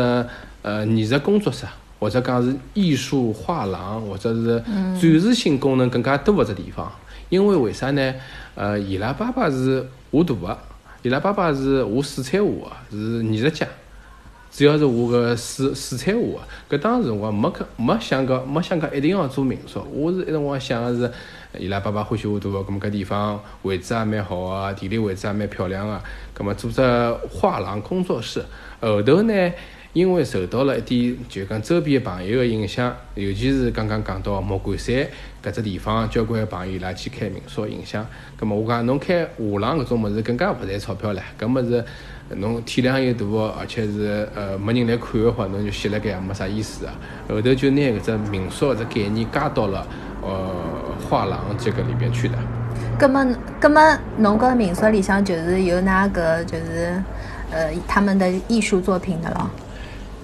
呃艺术工作室，或者讲是艺术画廊，或者是展示性功能更加多个只地方。因为为啥呢？呃，伊拉爸爸是画图个。伊拉爸爸是画水彩画个，是艺术家，主要是我个水水彩画个。搿当时辰光没可没想搿，没想搿一定要做民宿。我是一辰光想个是，伊拉爸爸欢喜画图个，搿么搿地方位置也蛮好个，地理位置也蛮漂亮个，搿么做只画廊工作室。后头呢？因为受到了一点，就讲周边朋友的影响，尤其是刚刚讲到莫干山搿只地方，交关朋友伊拉去开民宿影响。葛末我讲侬开画廊搿种物事更加勿赚钞票唻，搿物事侬体量又大，而且是呃没人来看个话，侬就歇辣盖也没啥意思啊。后头就拿搿只民宿搿只概念加到了呃画廊这个里边去的。
葛末葛末侬搿民宿里向就是有哪个就是呃他们的艺术作品的咯？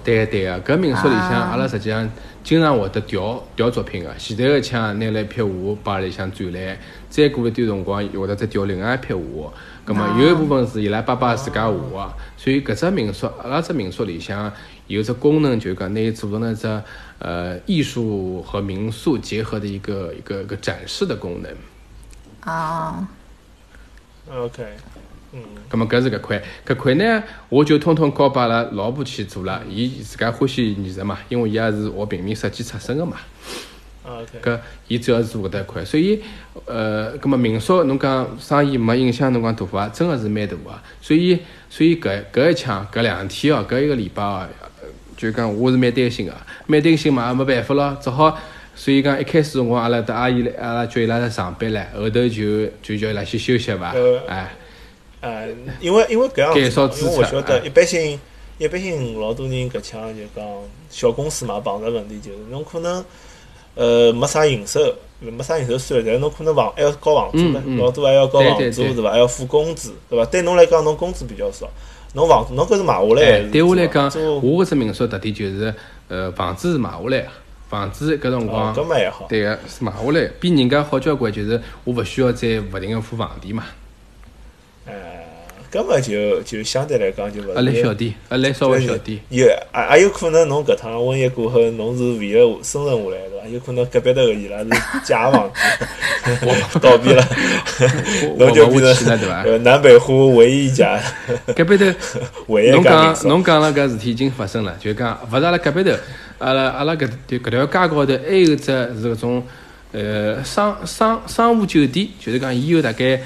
对个对个，搿民宿里向，阿拉实际上经常会得调调作品个。前头个枪拿了一批画摆里向展览，再过一段辰光会得再调另外一批画。葛末有一部分是伊拉爸爸自家画个，所以搿只民宿，阿拉只民宿里向有只功能，就讲拿伊做成了只呃艺术和民宿结合的一个一个一个展示的功能。
啊
，OK。嗯，
咁么搿是搿块，搿块呢，我就通通交拨阿拉老婆去做了。伊自家欢喜艺术嘛，因为伊也是学平面设计出身个嘛。搿伊主要是做搿搭一块，所以呃，咁么民宿侬讲生意没影响侬讲大伐？真个是蛮大个。所以所以搿搿一抢搿两天哦，搿一个礼拜哦，就讲我是蛮担心个，蛮担心嘛，也没办法咯，只好。所以讲一开始辰光阿拉搭阿姨来，阿拉叫伊拉来上班唻，后头就就叫伊拉去休息伐，哎。
呃，因为因为搿样子，因为我晓得一般性一般性老多人搿腔就讲小公司嘛碰着问题就是侬可能呃没啥营收，没啥营收算了，但是侬可能房还要交房租嘛，老多还要交房租对伐？还要付工资对伐？对侬来讲侬工资比较少，侬房侬搿是买下来。
对我来讲，我搿只民宿特点就是呃房子是买下来，房子搿辰光对个是买下来，比人家好交关，就是我勿需要再勿停个付房钿嘛。
根本就就相对来讲就勿是。
阿来小点，阿来稍微小点。
有，也也有可能侬搿趟瘟疫过后，侬是为了生存下来，对伐？有可能隔壁头伊拉是假房子 倒闭了，侬就变成呃南北户唯一一家。
隔壁头，
唯一
侬讲侬讲了搿事体已经发生了，就讲勿是阿拉隔壁头，阿拉阿拉搿搿条街高头还有只是搿种呃商商商务酒店，就是讲伊有大概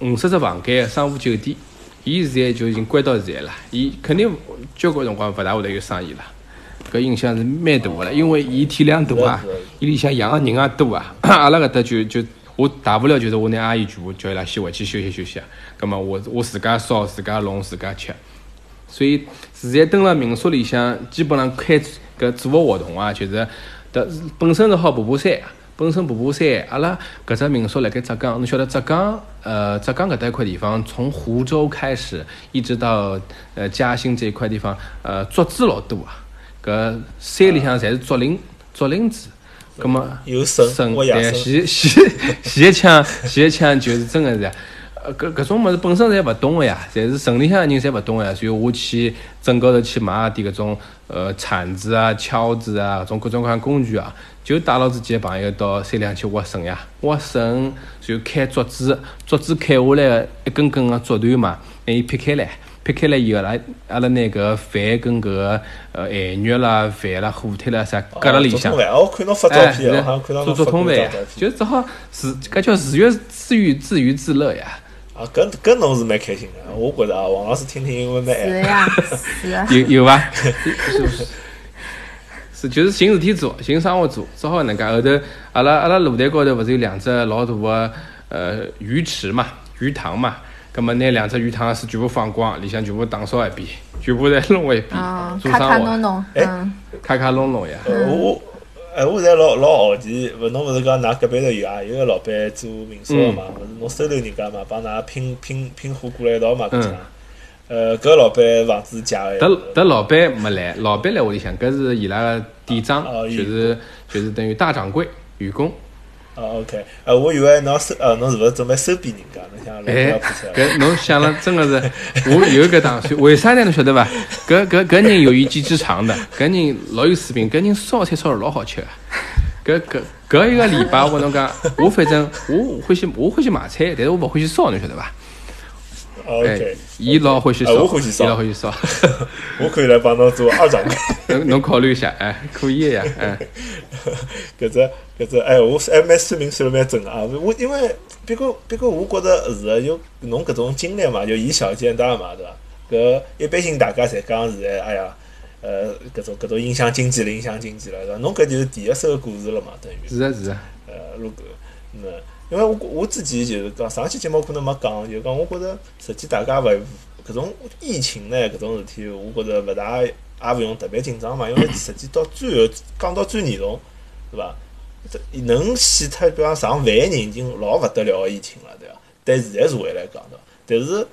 五十只房间商务酒店。伊现在就已经关到现在了，伊肯定交关辰光勿大会得有生意了，搿影响是蛮大个了，因为伊体量大啊，伊里向养个人也多啊，阿拉搿搭就就我大不了就是我拿阿姨全部叫伊拉先回去休息休息啊，葛末我我自家烧自家弄自家吃，所以现在蹲辣民宿里向基本上开搿做个活动啊，就是得本身是好爬爬山。本身爬爬山，阿拉搿只民宿辣盖浙江，侬晓得浙江，呃，浙江搿搭一块地方，从湖州开始，一直到呃嘉兴这一块地方，呃，竹子老多啊，搿山里向侪是竹林，竹林子，葛末
有神，
对，前前前一枪，前一枪就是真个是。呃，搿搿种物事本身侪勿懂个呀，侪是城里向人侪勿懂个呀，所以我去镇高头去买点搿种呃铲子啊、锹子啊，搿种各种各样工具啊，就带牢自己个朋友到山里向去挖笋呀，挖笋，就砍竹子，竹子砍下来一根根个竹段嘛，拿伊劈开来，劈开来以后，拉阿拉拿搿个饭跟搿个呃咸肉啦、饭啦、火腿啦啥搁辣里向，
哎，
做做通饭呀，就只好自搿叫自娱自娱自娱自乐呀。
啊，搿搿侬是蛮开心的，我觉着啊，王老师听听英文蛮
爱。是呀，是。
有有伐？是不是？是就是寻事体做，寻生活做，只好搿能介。后头阿拉阿拉露台高头勿是有两只老大个呃鱼池嘛，鱼塘嘛，葛末拿两只鱼塘的水全部放光，里向全部打扫一遍，全部再弄一遍
嗯，，
做
卡卡
生活，
弄弄，
哎
嗯，
卡卡弄弄呀。
呃我我哎，我现在老老好奇，勿侬勿是讲㑚隔壁头有啊，有个老板做民宿个嘛，勿是侬收留人家嘛，帮㑚拼拼拼货过来一道嘛，搿
嗯
家。呃，搿老板房子借个。
迭迭老板没来，老板来屋里向，搿是伊拉个店长，
哦
就是就是等于大掌柜员工。
哦，OK，呃，我以为侬收，呃，侬是勿是准备收编人家？侬想老板
哎？搿侬想了真的是，我有个打算。为啥呢？侬晓得伐？搿搿搿人有一技之长的，搿人老有水平，搿人烧菜烧得老好吃个。搿搿搿一个礼拜，我跟侬讲，我反正我欢喜我欢喜买菜，但是我勿欢喜烧，侬晓得伐？哎
OK，，
伊老欢喜烧，伊老欢喜烧。
我可以来帮侬做二掌柜。
侬侬考虑一下，哎，可以的呀，哎。
搿只搿只，哎，我是还蛮说明说了蛮准个啊。我因为别个别个，我觉着是个，就侬搿种经历嘛，就以小见大嘛，对伐？搿一般性大家侪讲现在，哎呀，呃，搿种搿种影响经济了，影响经济了，对伐？侬搿就是第一手个故事了嘛，等于。
是啊，是啊，
呃，如果那因为我我自己就是讲上期节目可能没讲，就是讲我觉着实际大家勿搿种疫情呢搿种事体，我觉着勿大也勿用特别紧张嘛，因为实际到最后讲到最严重，对伐？这能死脱，比方上万人已经老勿得了个疫情了，对伐？对现在社会来讲，对伐？但是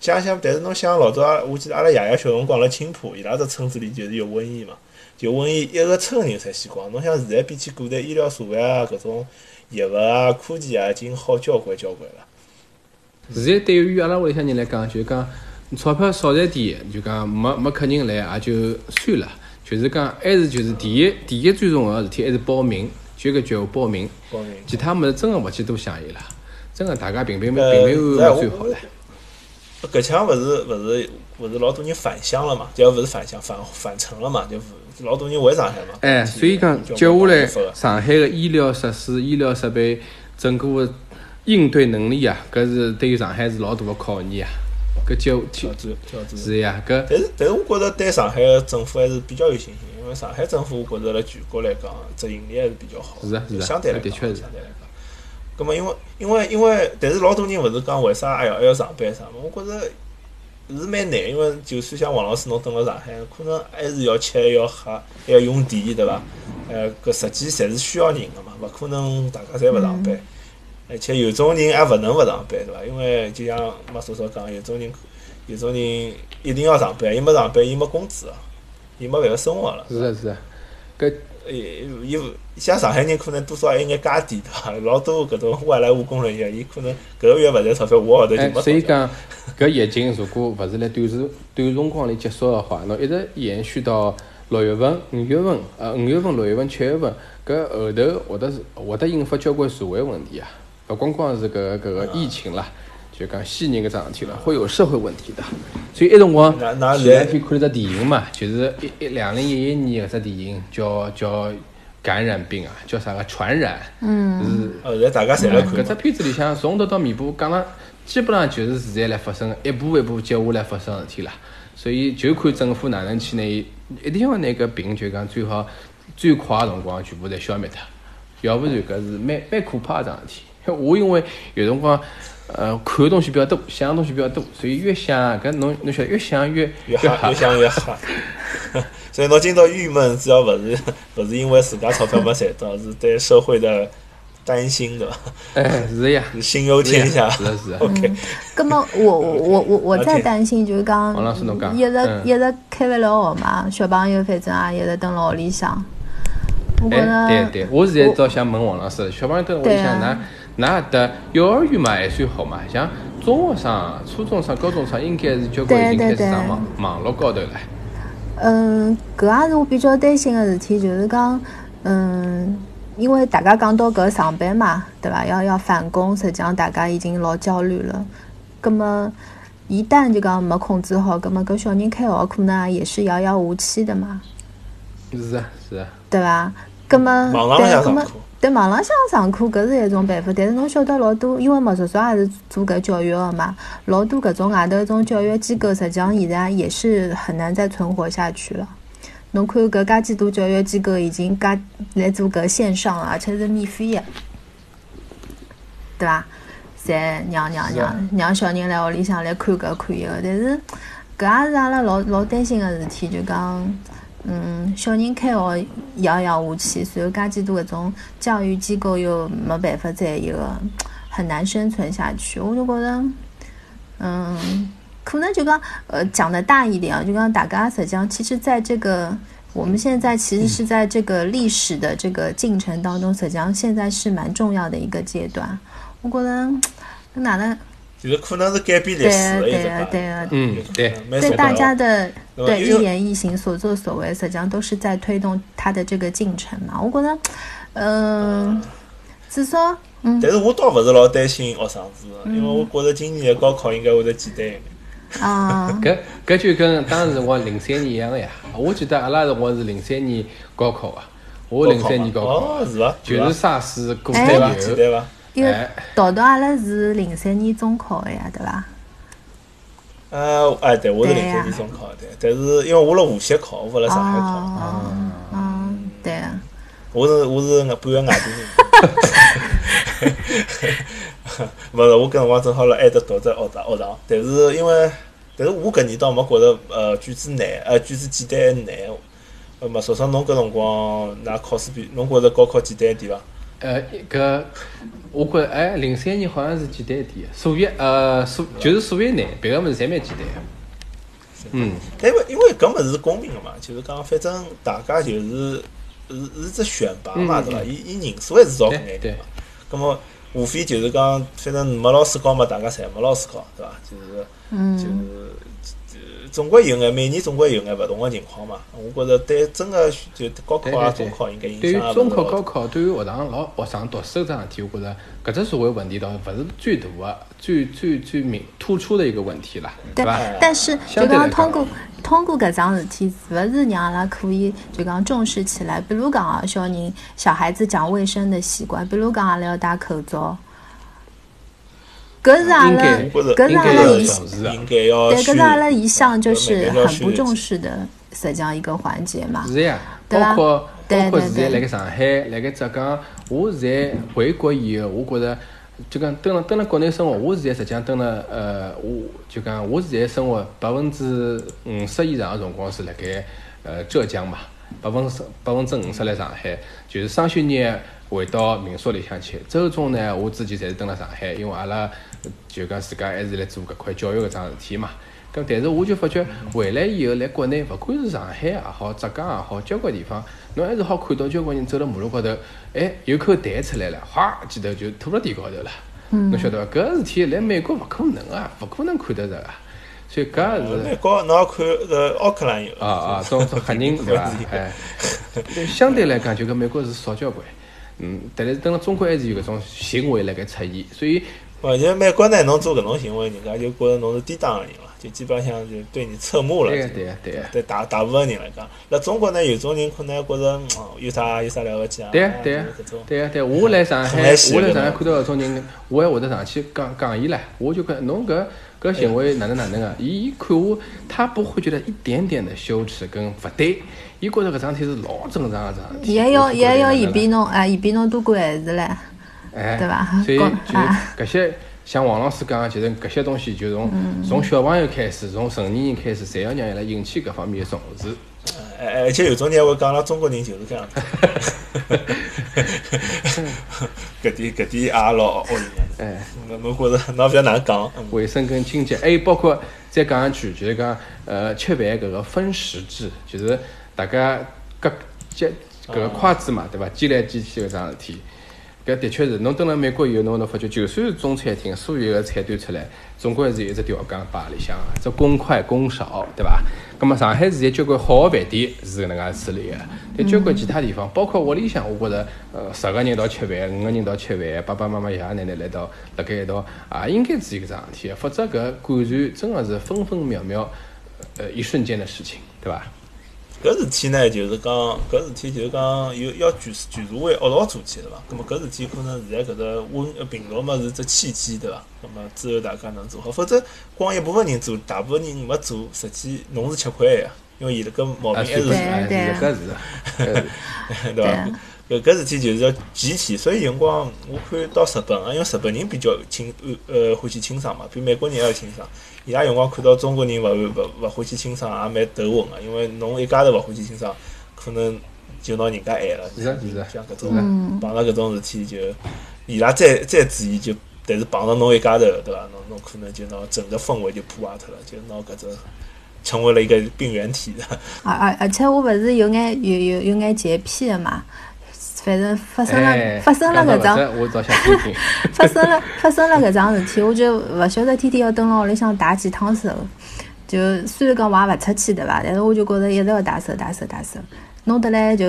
想想，但是侬想老早，我记得阿拉爷爷小辰光辣青浦，伊拉只村子里就是有瘟疫嘛，就瘟疫一个村人侪死光。侬想现在比起古代医疗设备啊，搿种药物啊、科技啊，已经好交关交关了。
现在对于阿拉屋里向人来讲，就是讲钞票少赚点，就讲没没客人来也就算了。就是讲还是就是第一第一最重要个事体还是报名，就搿句话报名，
报名。
其他物事真个勿去多想伊拉，真个大家平平平平安安最好了。
搿腔勿是勿是勿是老多人返乡了嘛？就勿是返乡返返程了嘛？就老多人回上海嘛。
哎，所以讲接下来上海的医疗设施、医疗设备整个的应对能力啊，搿是对于上海是老大的考验啊。搿就
挑战挑战。
是呀，搿
但是但是我觉着对上海个政府还是比较有信心，因为上海政府我觉着辣全国来讲，执行力还是比较好。
是啊是啊
相对来讲，
的确是
相对来讲。葛么因为因为因为，但是老多人勿是讲为啥还要还要上班啥嘛？我觉着是蛮难，因为就算像王老师侬蹲辣上海，可能还是要吃，还要喝，还要用电，对伐？呃，搿实际侪是需要人个嘛，勿可能大家侪勿上班。而且有种人也勿能勿上班，对伐？因为就像马叔叔讲，有种人有种人一定要上班，伊没上班，伊没工资啊，伊没办法生活了。
是啊是啊，搿
伊伊像上海人可能多少还有眼家底对伐？老多搿种外来务工人员，伊可能搿个月勿赚钞票，下个号头就
哎
没，钞票。
所以讲，搿疫情如果勿是辣短时短辰光里结束个话，侬一直延续到六月份、五月份，呃，五月份、六月份、七月份，搿后头会得是会得引发交关社会问题啊，勿光光是搿个搿个疫情啦，就讲死人搿桩事体了，会有社会问题的。所以一辰光
那那
前两天看了只电影嘛，就是一一两零一一年搿只电影叫叫感染病啊，叫啥个传染，嗯，是。
呃，现在大家侪来看
搿只。片子里向从头到尾部讲了，基本上就是现在来发生，一步一步接下来发生事体了。所以就看政府哪能去拿伊，一定要拿搿病就讲最好最快个辰光全部侪消灭脱，要不然搿是蛮蛮可怕个桩事体。我因为有辰光，呃，看的东西比较多，想的东西比较多，所以越想搿侬侬晓得越想越吓
越吓越想越吓。所以侬今朝郁闷，主要勿是勿是因为自家钞票没赚到，是对社会的担心，对伐？
哎，是呀，
是心忧天下。
是的，是的。
OK，
咁么我我我我我在担心就是讲
王老师侬讲
一直
嗯
一直开勿了学嘛，小朋友反正也一直蹲辣屋里向。我觉
哎，
着
对对，我现在倒想问王老师，小朋友蹲屋里向，
啊
㑚㑚搿搭幼儿园嘛还算好嘛？像中学生、初中生、高中生，应该是交关已经开始上网网络高头了。
嗯，搿也是我比较担心个事体，就是讲，嗯，因为大家讲到搿上班嘛，对伐？要要返工，实际上大家已经老焦虑了。葛么，一旦就讲没控制好，葛么搿小人开学可能也是遥遥无期的嘛，
是啊，是啊，
对伐？葛么，
网浪
对，葛么对网浪向上课搿是一种办法，但是侬晓得老多，因为莫叔叔也是做搿教育个嘛，老多搿种外头搿种教育机构，实际上现在也是很难再存活下去了。侬看搿介几多教育机构已经介来做搿线上了，而且是免费的，对伐？侪让让让让小人来屋里向来看搿看一个，但是搿也是阿拉老老担心个事体，就讲，嗯，小人开学摇摇下去，随后介几多搿种教育机构又没办法再一个很难生存下去，我就觉得，嗯，可能就讲呃讲的大一点啊，就讲大家实际上其实在这个我们现在其实是在这个历史的这个进程当中，实际上现在是蛮重要的一个阶段。我觉得哪能
就是可能是改变历史的一
对
只吧。
对
嗯，对，
对大家的对一言一行、所作所为，实际上都是在推动他的这个进程嘛。我觉着，嗯，至少嗯
但是我倒不是老担心学生子，因为我觉着今年的高考应该会得简单一点。
啊
搿搿就跟当时辰光零三年一样个呀。我记得阿拉辰光是零三年高考啊，我零三年高考
哦，是伐？
就是沙士过
哎
对伐？
因为
哎，
豆豆阿拉是零三年中考的呀，对伐？
呃，哎，对，我是零三年中考的，但是因为我辣无锡考，我勿辣上海考，
哦，哦，对啊，
我是我是半个外地人。勿是，我搿辰光正好辣埃搭读只学堂学堂，但是因为，但是我搿年倒没觉着呃卷子难，呃卷子简单难。呃么，嫂嫂侬搿辰光㑚考试比侬觉着高考简单一点伐？
呃，搿我觉着哎，零三年好像是简单一点，数学呃数就是数学难，别个物事侪蛮简单的。嗯，
但因为因为搿物事是公平个嘛，就是讲反正大家就是是是只选拔嘛，
嗯
对伐？伊伊人数还是少搿
对对
眼点嘛。葛么无非就是讲，反正没老师教嘛，大家侪没老师教，对伐？就是
嗯
就是呃总归有眼每年总归有眼勿同个情况嘛。我觉着对真个就高考啊、
对对对
中考应该影
对于
响也勿
中考。高考，对于学堂老学生读书搿桩事体，我觉着搿只社会问题倒勿是最大个、最最最明突出的一个问题啦，
对
伐？
但是就
讲
通过通过搿桩事体，是勿是让阿拉可以就讲重视起来？比如讲啊，小人小孩子讲卫生的习惯，比如讲阿拉要戴口罩，搿是阿拉搿是阿拉一
重视啊。
应该要
对，搿是阿拉一项就是很不重视的实际上一个环节嘛。
是呀，包括包括现在辣盖上海、辣盖浙江，我现在回国以后，我觉着就讲蹲了蹲了国内生活，我现在实际上蹲了呃，我就讲我现在生活百分之五十以上的辰光是辣盖呃浙江嘛，百分之百分之五十辣上海，就是双休日回到民宿里向去。周中呢，我之前侪是蹲辣上海，因为阿拉就讲自家还是来做搿块教育搿桩事体嘛。咁但是我就发觉回来以后，来国内，勿管是上海也好，浙江也好，交关地方，侬还是好看到交关人走辣马路高头，哎，有口痰出来了，哗，记头就吐辣地高头了。侬晓得伐？搿事体来美国勿可能啊，勿可能看得着啊。所以搿
美
是
国侬要看呃奥克兰有
啊啊，种种黑人对伐？哎，相对来讲，就跟美国是少交关。嗯，但是等辣中国还是有搿种行为辣盖出现，所以
而且美国呢，侬做搿种行为，人家就觉着侬是低档个人了，就基本上就对你侧目了。
对个对个对。
对大大部分人来讲，辣中国呢，有种人可能觉着嗯有啥有啥了不起啊？
对啊对对啊对啊，我来上海，我来上海看到搿种人，我还会得上去讲讲伊唻。我就讲侬搿搿行为哪能哪能个，伊伊看我，他不会觉得一点点的羞耻跟勿对，伊觉着搿桩事体是老正常个桩事体。
也要
我
也要伊
觉得
比侬啊，伊比侬多管闲事唻。
哎，
对吧
所以就搿些像王老师讲的，其实搿些东西就从
嗯
从小朋友开始，从成年人开始，侪要让伊拉引起搿方面的重视。
哎哎，而且有种人还会讲，了中国人就是搿样子。搿点搿点也老恶人个。
哎。
侬侬觉着侬勿晓得哪能讲？嗯
卫生跟清洁，还有包括再讲一句，就是讲呃吃饭搿个分食制，就是大家各接搿个筷子嘛，对伐？接来接去搿桩事体，搿的确是侬蹲辣美国以后，侬能发觉，就算是中餐厅，所有个菜端出来，总归是有一只调羹摆里向个，只公筷公勺，对伐？葛末上海现在交关好个饭店是搿能介处理个，但交关其他地方，包括屋里向，我觉着呃十个人一道吃饭，五个人一道吃饭，爸爸妈妈、爷爷奶奶来到辣盖一道，也应该注意搿桩事体，否则搿感染真个是分分秒秒，呃一瞬间的事情，对伐？
搿事体呢，就是讲搿事体就是讲有要全全社会一道做起，对伐？咁么搿事体可能现在搿只温呃病毒嘛是只契机，对伐？葛末之后大家能做好，否则光一部分人做，大部分人没做，实际侬是吃亏个呀。因为伊拉搿毛病
啊，
还是
对
哎
对
是 搿是
对伐？搿搿事体就是要集体，所以有辰光我看到日本啊，因为日本人比较清呃欢喜清爽嘛，比美国人还要清爽。伊拉有辰光看到中国人勿勿勿欢喜清爽，也蛮头昏个，因为侬一家头勿欢喜清爽，可能就拿人家害了。
是的是的
像搿种
嗯
碰到搿种事体就，伊拉再再注意就，但是碰到侬一家头，对伐？侬侬可能就拿整个氛围就破坏脱了，就拿搿种成为了一个病原体 的。
而而而且我勿是有眼有有有眼洁癖的嘛，反正发生了、
哎
发生了搿桩。发生了 发生了搿桩事体，我就勿晓得天天要蹲辣屋里向打几趟手。就虽然讲我也勿出去对伐，但是我就觉着一直要打手打手打手，弄得来就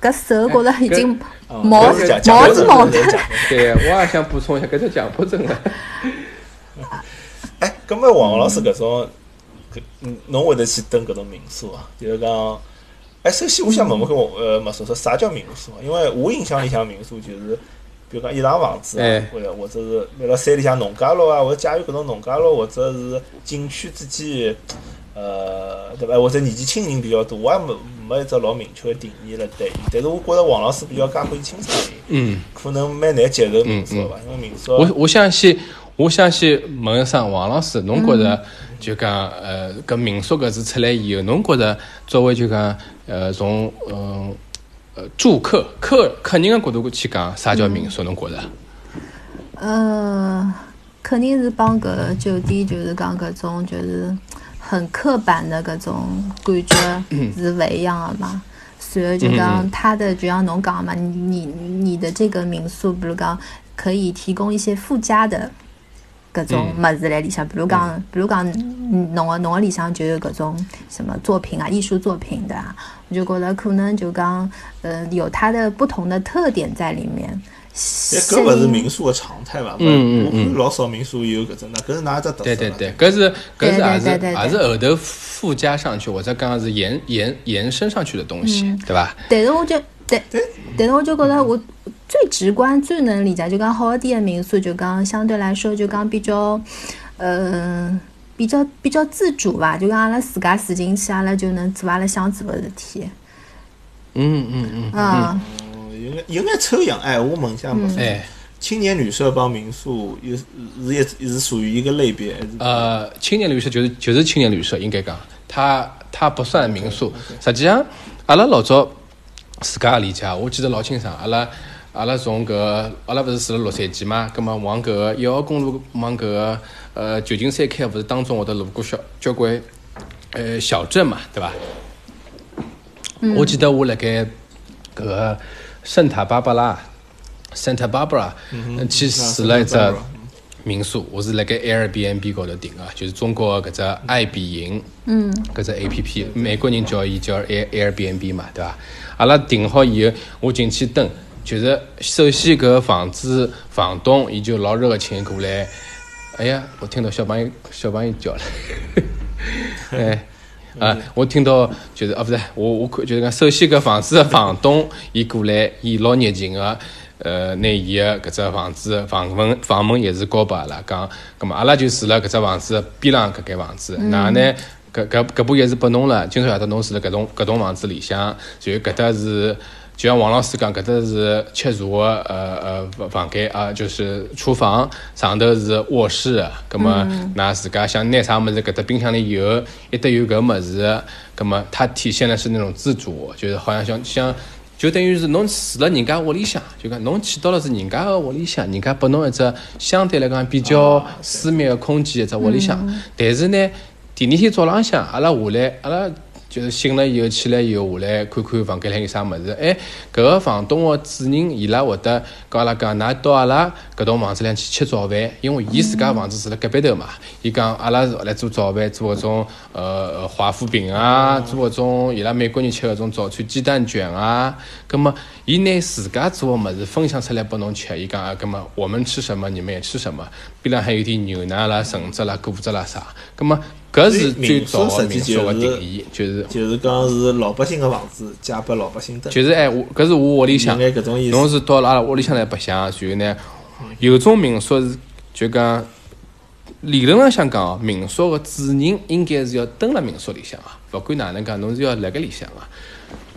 搿手觉着已经
哦
毛毛是毛的。
对，我也想补充一下，搿只强迫症了。
哎，搿么王老师搿种，搿嗯侬会得去蹲搿种民宿啊？就是讲，哎，首先我想问问看，我呃，莫说说啥叫民宿啊？因为我印象里向民宿就是，比如讲一幢房子或者或者是辣辣山里向农家乐啊，或者假如搿种农家乐，或者是景区之间，呃，对伐？或者年纪轻人比较多，我也没没一只老明确的定义了对伊。但是我觉着王老师比较介欢喜清爽的人，
嗯，
可能蛮难接受民宿伐？因为民宿
我我相信，我相信问一声王老师，侬觉着就讲呃，搿民宿搿字出来以后，侬觉着作为就讲呃，从嗯呃住客客客人的角度去讲，啥叫民宿？侬觉着？
呃，肯定是帮搿酒店就是讲搿种就是很刻板的搿种感觉是勿一样的嘛。所以就
嗯
讲它的，就像侬讲嘛，你你你的这个民宿，比如讲可以提供一些附加的搿种
嗯
物事来里向，比如讲，比如讲，嗯侬个侬个里向就有搿种什么作品啊，艺术作品的啊，我就觉得可能就讲，呃，有它的不同的特点在里面。
哎，搿勿是民宿个常态伐？
嗯嗯
我看老少民宿有搿种，那搿是哪一只特色？
对对对，，搿是搿是也是
对对对
也是后头附加上去，或者讲是延延延伸上去的东西，对伐？
但是我就但但是我就觉得我最直观、最能理解，就讲好一点的民宿，就讲相对来说就讲比较，呃，比较比较自主吧，就讲阿拉自家住进去，阿拉就能做阿拉想做的事体。
嗯嗯嗯，
嗯，
嗯，有眼有眼抽象。哎，我问一下嘛，
哎。
青年旅社帮民宿有是是一是属于一个类别？
呃，青年旅社就是就是青年旅社，应该讲，它它不算民宿。实际上，阿拉老早自家理解，我记得老清爽。阿拉阿拉从搿阿拉勿是住辣洛杉矶嘛，葛末往搿个一号公路往搿个呃旧金山开，勿是当中会得路过小交关呃小镇嘛，对伐？我记得我辣盖搿个圣塔芭芭拉 Santa Barbara 呃去住了一只
嗯
民宿，我是辣盖 Airbnb 高头订个，就是中国搿只爱彼迎，嗯，搿只 A P P，美国人叫伊叫 Air Airbnb 嘛，对伐？阿拉订好以后，我进去等，就是首先搿房子房东伊就老热情过来，哎呀，我听到小朋友小朋友叫了，哎。啊，我听到就是啊，不是我我看就是讲，首先搿房子的房东伊过来，伊老热情个，呃，拿伊个搿只房子房门房门也是交拨阿拉，讲，葛末阿拉就住辣搿只房子边浪搿间房子，哪呢？搿搿搿部也是拨侬了，今朝夜到侬住辣搿栋搿栋房子里向，然后搿搭是。就像王老师讲，搿搭是吃茶个呃呃房房间啊，就是厨房，上头是卧室，葛么㑚自家想拿啥物事，搿搭冰箱里有，一得有搿物事，葛么它体现的是那种自主，就是好像像像。就等于是侬住辣人家屋里向，就讲侬去到了是人家个屋里向，人家拨侬一只相对来讲比较私密个空间一只屋里向。但是呢，第二天早浪向，阿拉下来，阿拉就是醒了以后起来以后下来看看房间里有啥物事。哎，搿个房东个主人伊拉会得跟阿拉讲，㑚到阿拉搿栋房子里去吃早饭，因为伊自家房子住辣隔壁头嘛。伊讲阿拉是来做早饭，做搿种呃华夫饼啊，做搿种伊拉美国人吃搿种早餐鸡蛋卷啊。葛么伊拿自家做个物事分享出来拨侬吃，伊讲啊，葛么我们吃什么，你们也吃什么。边浪还有点牛奶啦、橙汁啦、果汁啦啥。葛么搿是最早个民宿个定义，就是
就是讲是老百姓个房子，借拨老百姓的。
就是哎，我搿是我屋里向，侬是到阿拉屋里向来白相，然后呢，有种民宿是就讲理论上想讲哦，民宿个主人应该是要蹲辣民宿里向啊，勿管哪能讲，侬是要辣盖里向啊。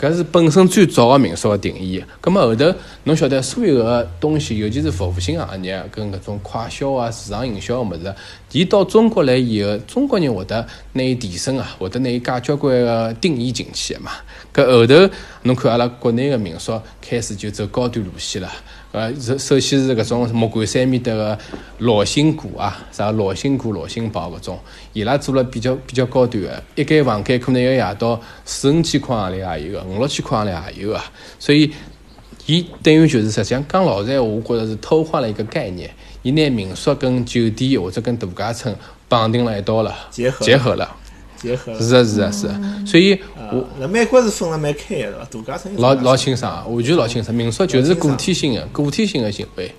搿是本身最早个民宿个定义。葛末后头侬晓得，所有个东西，尤其是服务性行业跟搿种快销啊、市场营销个物事，伊到中国来以后，中国人会得拿伊提升啊，会得拿伊加交关个定义进去个嘛。搿后头侬看阿拉国内个民宿开始就走高端路线了。呃，首首先是搿种木管山面搭个罗星谷啊，啥罗星谷、罗星堡搿种，伊拉做了比较比较高端个，一间房间可能要夜到四五千块行钿也有个，五六千块行钿也有个，所以，伊等于就是实际上讲老实闲话，我觉着是偷换了一个概念，伊拿民宿跟酒店或者跟度假村绑定了一道了，
结合
结合了，
结合了。
是啊是啊是啊，所以我
美国是分了蛮开个，对伐？度假村
老老清爽啊，完全老清爽。民宿就是个体性的、个体性的行为。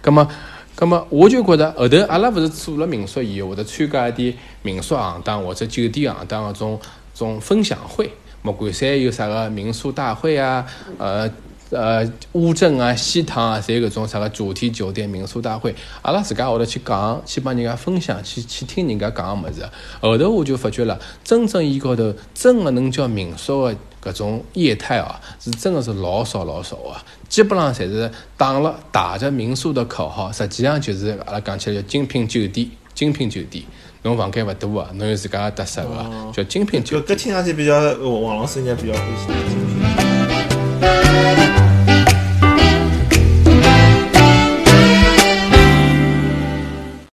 葛么，葛么，我就觉得后头阿拉勿是做了民宿以后，会得参加一点民宿行当或者酒店行当搿种种分享会。莫管山有啥个民宿大会啊，呃。呃，乌镇啊、西塘啊，侪搿种啥个主题酒店民宿大会，阿拉自家会得去讲，去帮人家分享，去去听人家讲个物事。后头我就发觉了，真正伊高头真个能叫民宿个搿种业态哦，是真个是老少老少个，基本上侪是打了打着民宿的口号，实际上就是阿拉讲起来叫精品酒店，精品酒店。侬房间勿多啊，侬有自家个特色个，叫精品酒
搿搿听上去比较，王老师应该比较欢喜精品。